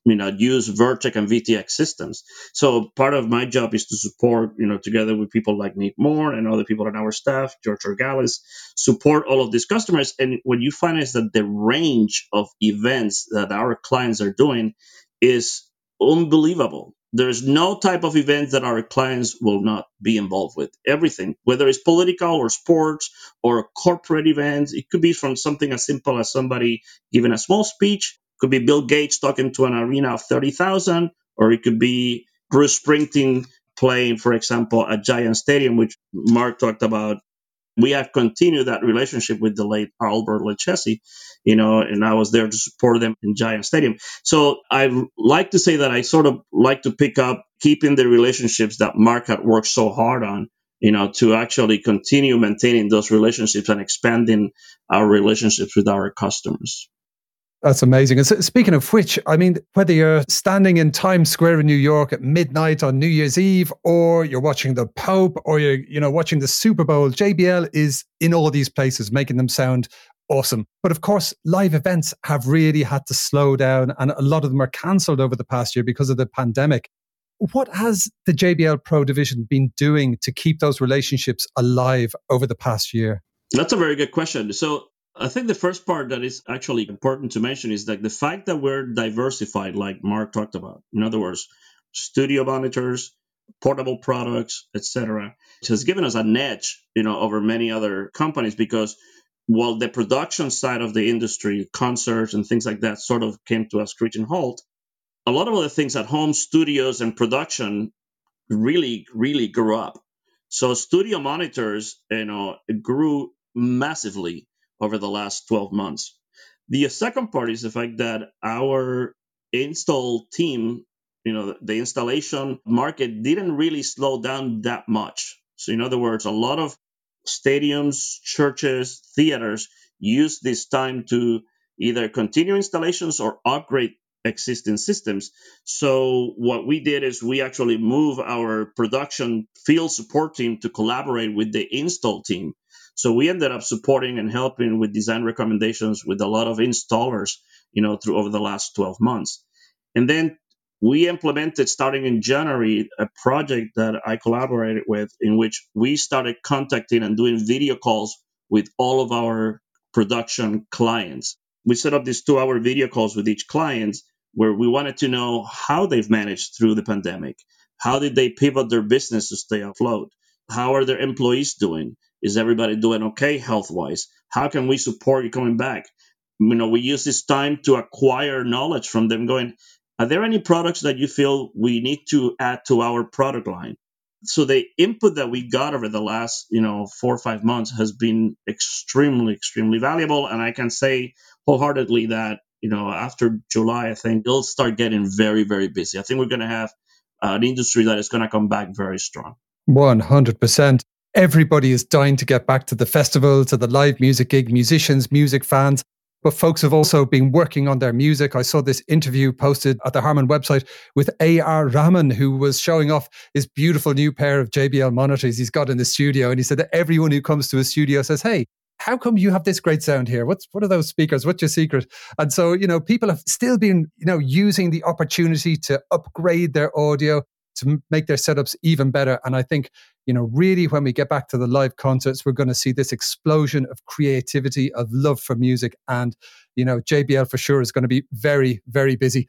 you know use Vertec and VTX systems. So part of my job is to support, you know, together with people like Nick Moore and other people on our staff, George Orgalis, support all of these customers. And what you find is that the range of events that our clients are doing is unbelievable. There's no type of event that our clients will not be involved with. Everything, whether it's political or sports or corporate events, it could be from something as simple as somebody giving a small speech could be Bill Gates talking to an arena of 30,000, or it could be Bruce Springsteen playing, for example, at Giant Stadium, which Mark talked about. We have continued that relationship with the late Albert Leccese, you know, and I was there to support them in Giant Stadium. So I like to say that I sort of like to pick up keeping the relationships that Mark had worked so hard on you know, to actually continue maintaining those relationships and expanding our relationships with our customers. That's amazing. And so, speaking of which, I mean, whether you're standing in Times Square in New York at midnight on New Year's Eve, or you're watching the Pope, or you're, you know, watching the Super Bowl, JBL is in all these places, making them sound awesome. But of course, live events have really had to slow down, and a lot of them are cancelled over the past year because of the pandemic. What has the JBL Pro division been doing to keep those relationships alive over the past year? That's a very good question. So I think the first part that is actually important to mention is that the fact that we're diversified, like Mark talked about, in other words, studio monitors, portable products, etc., has given us an edge, you know, over many other companies because while the production side of the industry, concerts and things like that, sort of came to a screeching halt, a lot of other things at home, studios and production really, really grew up. So studio monitors, you know, grew massively over the last 12 months. The second part is the fact that our install team, you know, the installation market didn't really slow down that much. So, in other words, a lot of stadiums, churches, theaters use this time to either continue installations or upgrade existing systems. So what we did is we actually moved our production field support team to collaborate with the install team. So we ended up supporting and helping with design recommendations with a lot of installers, you know, through over the last 12 months. And then we implemented starting in January a project that I collaborated with in which we started contacting and doing video calls with all of our production clients. We set up these two hour video calls with each client where we wanted to know how they've managed through the pandemic. How did they pivot their business to stay afloat? How are their employees doing? Is everybody doing okay health wise? How can we support you coming back? You know, we use this time to acquire knowledge from them going, are there any products that you feel we need to add to our product line? So the input that we got over the last, you know, four or five months has been extremely, extremely valuable. And I can say wholeheartedly that, you know, after July, I think it'll start getting very, very busy. I think we're going to have an industry that is going to come back very strong. 100%. Everybody is dying to get back to the festival, to the live music gig, musicians, music fans but folks have also been working on their music. I saw this interview posted at the Harman website with A.R. Rahman, who was showing off his beautiful new pair of JBL monitors he's got in the studio. And he said that everyone who comes to his studio says, Hey, how come you have this great sound here? What's what are those speakers? What's your secret? And so, you know, people have still been, you know, using the opportunity to upgrade their audio to make their setups even better. And I think, you know, really when we get back to the live concerts, we're going to see this explosion of creativity, of love for music. And, you know, JBL for sure is going to be very, very busy.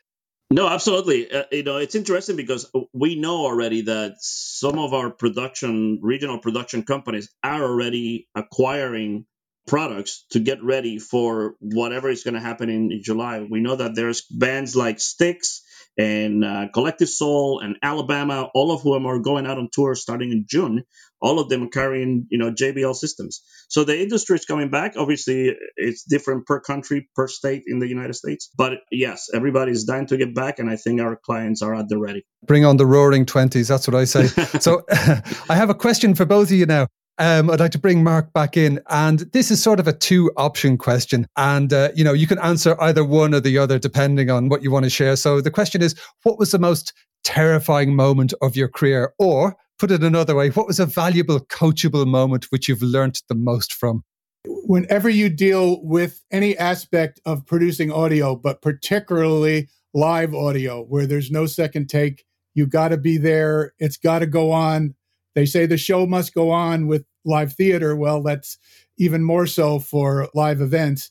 No, absolutely. Uh, you know, it's interesting because we know already that some of our production, regional production companies are already acquiring products to get ready for whatever is going to happen in July. We know that there's bands like Styx and uh, Collective Soul and Alabama, all of whom are going out on tour starting in June. All of them are carrying, you know, JBL systems. So the industry is coming back. Obviously, it's different per country, per state in the United States. But yes, everybody's dying to get back, and I think our clients are at the ready. Bring on the roaring twenties. That's what I say. [laughs] so [laughs] I have a question for both of you now. Um, I'd like to bring Mark back in, and this is sort of a two-option question, and uh, you know you can answer either one or the other depending on what you want to share. So the question is, what was the most terrifying moment of your career, or put it another way, what was a valuable coachable moment which you've learned the most from? Whenever you deal with any aspect of producing audio, but particularly live audio, where there's no second take, you got to be there. It's got to go on they say the show must go on with live theater. Well, that's even more so for live events.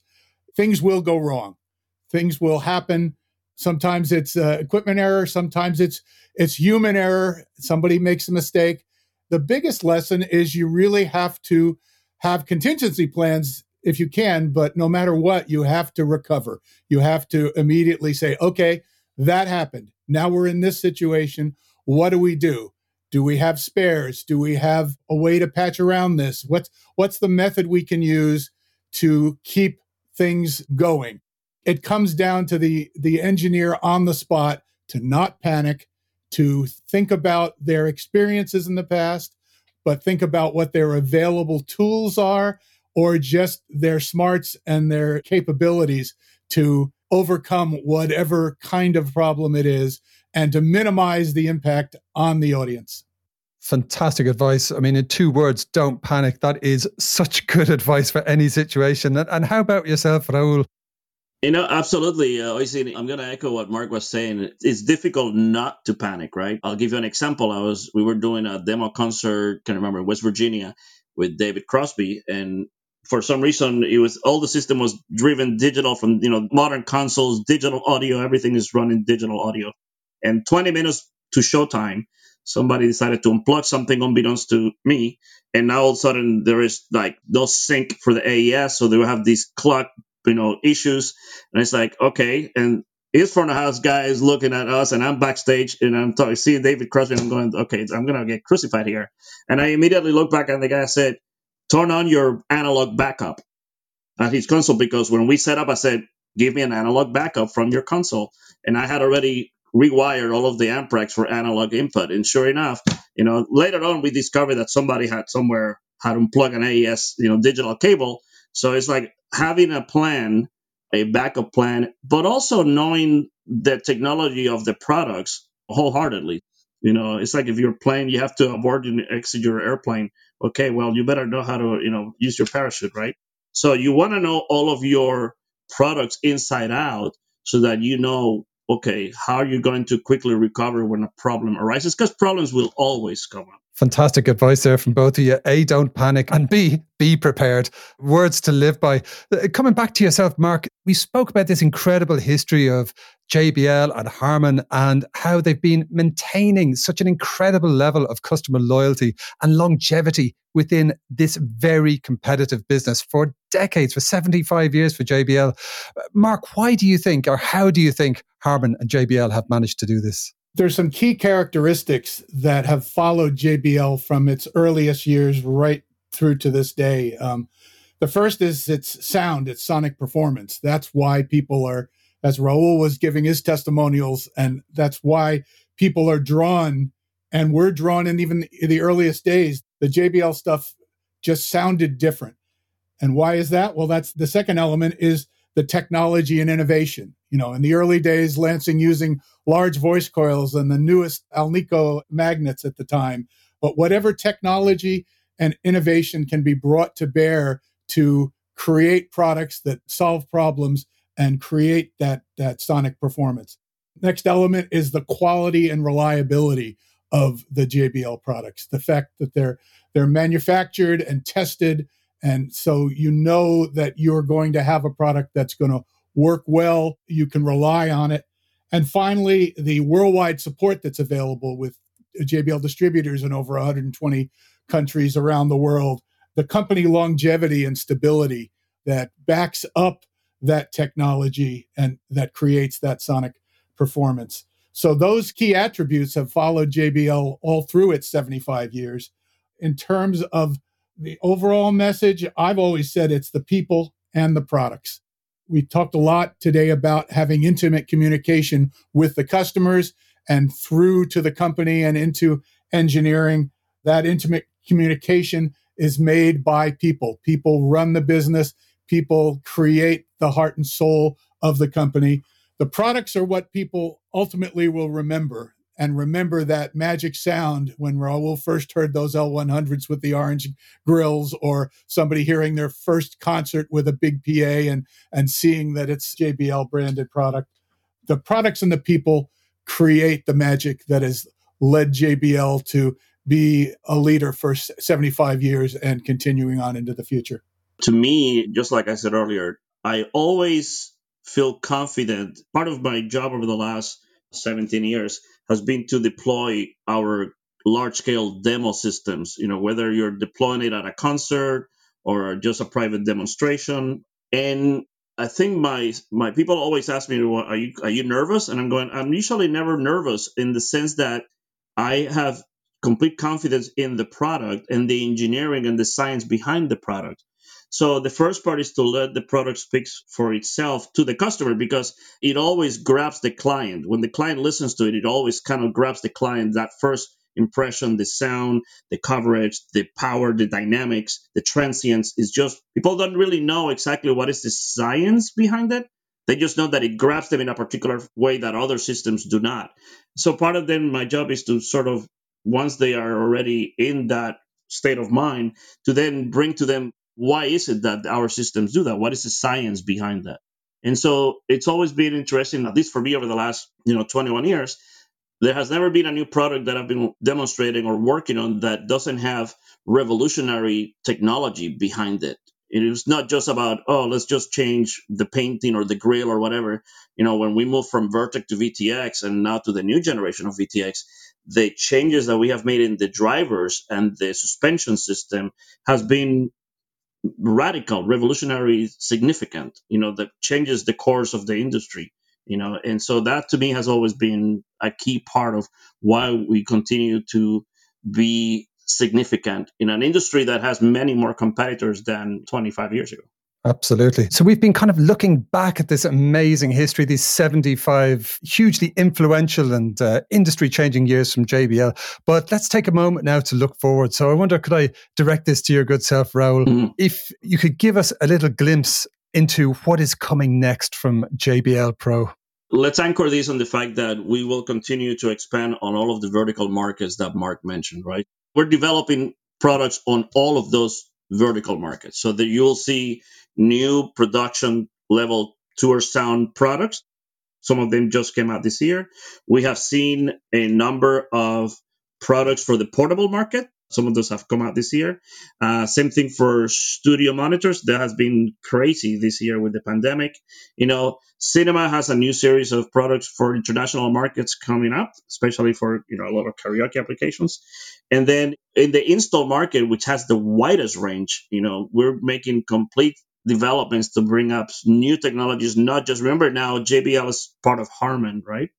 Things will go wrong. Things will happen. Sometimes it's uh, equipment error. Sometimes it's it's human error. Somebody makes a mistake. The biggest lesson is you really have to have contingency plans if you can, but no matter what, you have to recover. You have to immediately say, okay, that happened. Now we're in this situation. What do we do? Do we have spares? Do we have a way to patch around this? What's what's the method we can use to keep things going? It comes down to the the engineer on the spot to not panic, to think about their experiences in the past, but think about what their available tools are or just their smarts and their capabilities to overcome whatever kind of problem it is and to minimize the impact on the audience. Fantastic advice. I mean, in two words, don't panic. That is such [laughs] good advice for any situation. And, and how about yourself, Raul? You know, absolutely. Uh, I'm going to echo what Mark was saying. It's difficult not to panic, right? I'll give you an example. I was, we were doing a demo concert, can I remember, West Virginia with David Crosby. And for some reason, it was all the system was driven digital from, you know, modern consoles, digital audio, everything is running digital audio and 20 minutes to showtime, somebody decided to unplug something unbeknownst to me. And now all of a sudden there is like no sync for the AES. So they will have these clock, you know, issues. And it's like, okay. And his front of house guy is looking at us and I'm backstage and I'm talking, seeing David Crosby I'm going, okay, I'm going to get crucified here. And I immediately look back and the guy said, turn on your analog backup at his console because when we set up, I said, give me an analog backup from your console. And I had already rewired all of the amp racks for analog input. And sure enough, you know, later on we discovered that somebody had somewhere had unplugged an AES, you know, digital cable. So it's like having a plan a backup plan, but also knowing the technology of the products wholeheartedly. You know, it's like if you're playing, you have to abort and exit your airplane. Okay, well, you better know how to, you know, use your parachute, right? So you want to know all of your products inside out so that you know, okay, how are you going to quickly recover when a problem arises? Because problems will always come up. Fantastic advice there from both of you. A, don't panic, and B, be prepared. Words to live by. Uh, coming back to yourself, Mark, we spoke about this incredible history of JBL and Harman and how they've been maintaining such an incredible level of customer loyalty and longevity within this very competitive business for decades, for 75 years for JBL. Uh, Mark, why do you think, or how do you think Harman and JBL have managed to do this? There's some key characteristics that have followed JBL from its earliest years right through to this day. Um, the first is its sound, its sonic performance. That's why people are, as Raul was giving his testimonials, and that's why people are drawn, and we're drawn in even the earliest days. The JBL stuff just sounded different. And why is that? Well, that's the second element is the technology and innovation. You know, in the early days, Lansing using large voice coils and the newest Alnico magnets at the time. But whatever technology and innovation can be brought to bear to create products that solve problems and create that, that sonic performance. Next element is the quality and reliability of the JBL products. The fact that they're they're manufactured and tested and so you know that you're going to have a product that's going to work well, you can rely on it. And finally, the worldwide support that's available with JBL distributors in over 120 countries around the world, the company longevity and stability that backs up that technology and that creates that sonic performance. So those key attributes have followed JBL all through its 75 years. In terms of the overall message, I've always said it's the people and the products. We talked a lot today about having intimate communication with the customers and through to the company and into engineering. That intimate communication is made by people. People run the business, people create the heart and soul of the company. The products are what people ultimately will remember and remember that magic sound when Raul first heard those L100s with the orange grills, or somebody hearing their first concert with a big PA and and seeing that it's JBL branded product. The products and the people create the magic that has led JBL to be a leader for 75 years and continuing on into the future. To me, just like I said earlier, I always feel confident. Part of my job over the last 17 years has been to deploy our large scale demo systems, you know, whether you're deploying it at a concert or just a private demonstration. And I think my my people always ask me, well, "Are you are you nervous?" And I'm going, I'm usually never nervous in the sense that I have complete confidence in the product and the engineering and the science behind the product. So the first part is to let the product speak for itself to the customer because it always grabs the client. When the client listens to it, it always kind of grabs the client that first impression, the sound, the coverage, the power, the dynamics, the transients is just people don't really know exactly what is the science behind it. They just know that it grabs them in a particular way that other systems do not. So part of then my job is to sort of once they are already in that state of mind to then bring to them why is it that our systems do that? What is the science behind that? And so it's always been interesting, at least for me over the last, you know, 21 years, there has never been a new product that I've been demonstrating or working on that doesn't have revolutionary technology behind it. It is not just about, oh, let's just change the painting or the grill or whatever. You know, when we move from Vertec to VTX and now to the new generation of VTX, the changes that we have made in the drivers and the suspension system has been radical, revolutionary, significant, you know, that changes the course of the industry, you know. And so that to me has always been a key part of why we continue to be significant in an industry that has many more competitors than 25 years ago. Absolutely. So we've been kind of looking back at this amazing history, these 75 hugely influential and uh, industry changing years from JBL. But let's take a moment now to look forward. So I wonder, could I direct this to your good self, Raul? Mm-hmm. If you could give us a little glimpse into what is coming next from JBL Pro? Let's anchor this on the fact that we will continue to expand on all of the vertical markets that Mark mentioned, right? We're developing products on all of those vertical markets so that you'll see new production level tour sound products. Some of them just came out this year. We have seen a number of products for the portable market some of those have come out this year. Uh, same thing for studio monitors. That has been crazy this year with the pandemic. You know, cinema has a new series of products for international markets coming up, especially for you know a lot of karaoke applications. And then in the install market, which has the widest range, you know, we're making complete developments to bring up new technologies. Not just remember now, JBL is part of Harman, right?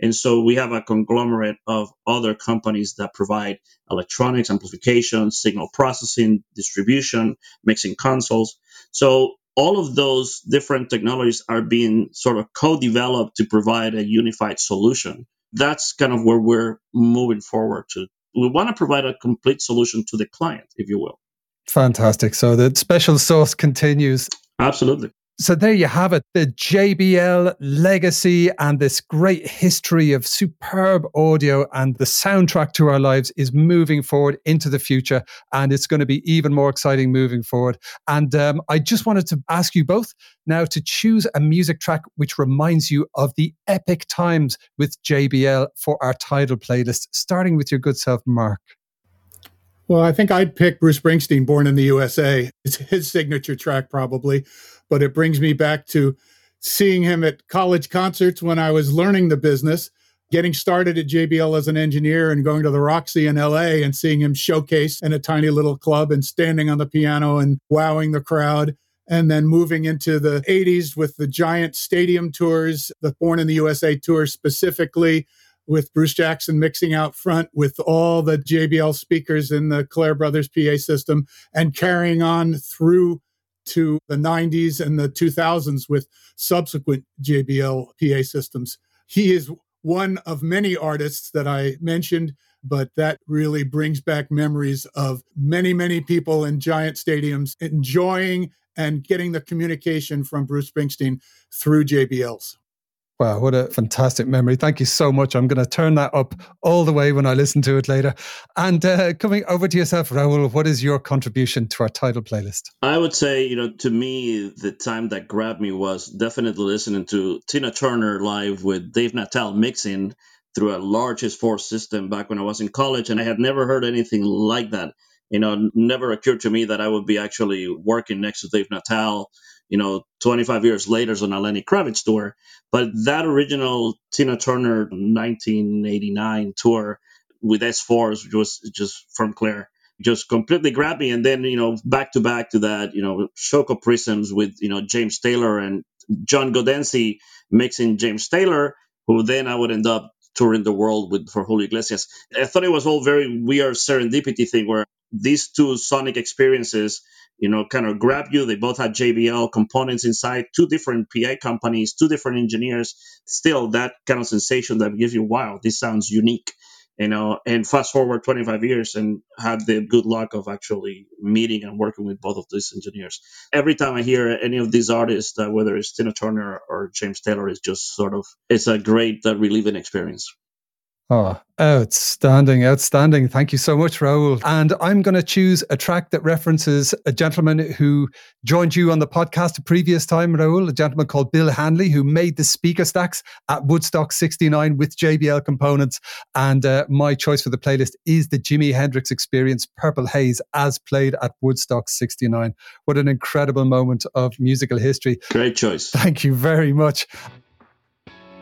And so we have a conglomerate of other companies that provide electronics, amplification, signal processing, distribution, mixing consoles. So all of those different technologies are being sort of co-developed to provide a unified solution. That's kind of where we're moving forward to. We want to provide a complete solution to the client, if you will. Fantastic. So the special sauce continues. Absolutely. So there you have it, the JBL legacy and this great history of superb audio and the soundtrack to our lives is moving forward into the future. And it's going to be even more exciting moving forward. And um, I just wanted to ask you both now to choose a music track which reminds you of the epic times with JBL for our title playlist, starting with your good self, Mark. Well, I think I'd pick Bruce Springsteen, Born in the USA. It's his signature track, probably but it brings me back to seeing him at college concerts when I was learning the business, getting started at JBL as an engineer and going to the Roxy in LA and seeing him showcase in a tiny little club and standing on the piano and wowing the crowd. And then moving into the 80s with the giant stadium tours, the Born in the USA tour specifically, with Bruce Jackson mixing out front with all the JBL speakers in the Clair Brothers PA system and carrying on through to the 90s and the 2000s with subsequent JBL PA systems. He is one of many artists that I mentioned, but that really brings back memories of many, many people in giant stadiums enjoying and getting the communication from Bruce Springsteen through JBLs. Wow, what a fantastic memory. Thank you so much. I'm going to turn that up all the way when I listen to it later. And uh, coming over to yourself, Raul, what is your contribution to our title playlist? I would say, you know, to me, the time that grabbed me was definitely listening to Tina Turner live with Dave Natale mixing through a large S4 system back when I was in college. And I had never heard anything like that. You know, never occurred to me that I would be actually working next to Dave Natale you know, 25 years later on a Lenny Kravitz tour. But that original Tina Turner 1989 tour with S4s which was just from Clair just completely grabbed me. And then, you know, back to back to that, you know, Showco Prisms with, you know, James Taylor and John Gaudenzi mixing James Taylor, who then I would end up touring the world with for Julio Iglesias. I thought it was all very weird serendipity thing where these two sonic experiences you know, kind of grab you. They both had JBL components inside, two different PA companies, two different engineers. Still, that kind of sensation that gives you, wow, this sounds unique, you know. And fast forward 25 years and had the good luck of actually meeting and working with both of these engineers. Every time I hear any of these artists, uh, whether it's Tina Turner or James Taylor, it's just sort of, it's a great uh, relieving experience. Oh, outstanding, outstanding. Thank you so much, Raul. And I'm going to choose a track that references a gentleman who joined you on the podcast a previous time, Raul, a gentleman called Bill Hanley, who made the speaker stacks at Woodstock 69 with JBL components. And uh, my choice for the playlist is the Jimi Hendrix Experience Purple Haze as played at Woodstock 69. What an incredible moment of musical history. Great choice. Thank you very much.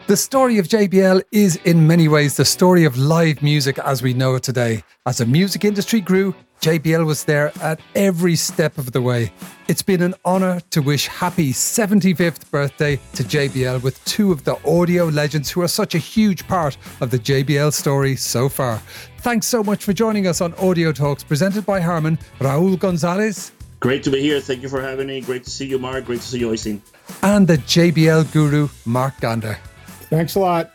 The story of JBL is in many ways the story of live music as we know it today. As the music industry grew, JBL was there at every step of the way. It's been an honour to wish happy 75th birthday to JBL with two of the audio legends who are such a huge part of the JBL story so far. Thanks so much for joining us on Audio Talks presented by Harman, Raul Gonzalez. Great to be here. Thank you for having me. Great to see you, Mark. Great to see you, Oisin. And the JBL guru, Mark Gander. Thanks a lot.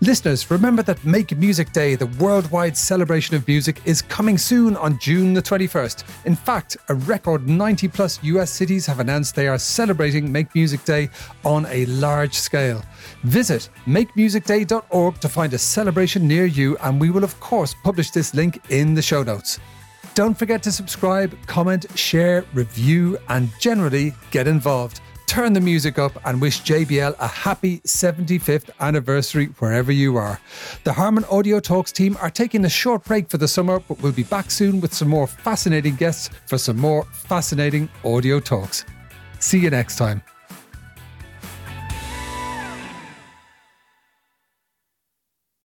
Listeners, remember that Make Music Day, the worldwide celebration of music, is coming soon on June the 21st. In fact, a record 90 plus US cities have announced they are celebrating Make Music Day on a large scale. Visit makemusicday.org to find a celebration near you, and we will, of course, publish this link in the show notes. Don't forget to subscribe, comment, share, review, and generally get involved turn the music up and wish JBL a happy 75th anniversary wherever you are. The Harman Audio Talks team are taking a short break for the summer, but we'll be back soon with some more fascinating guests for some more fascinating audio talks. See you next time.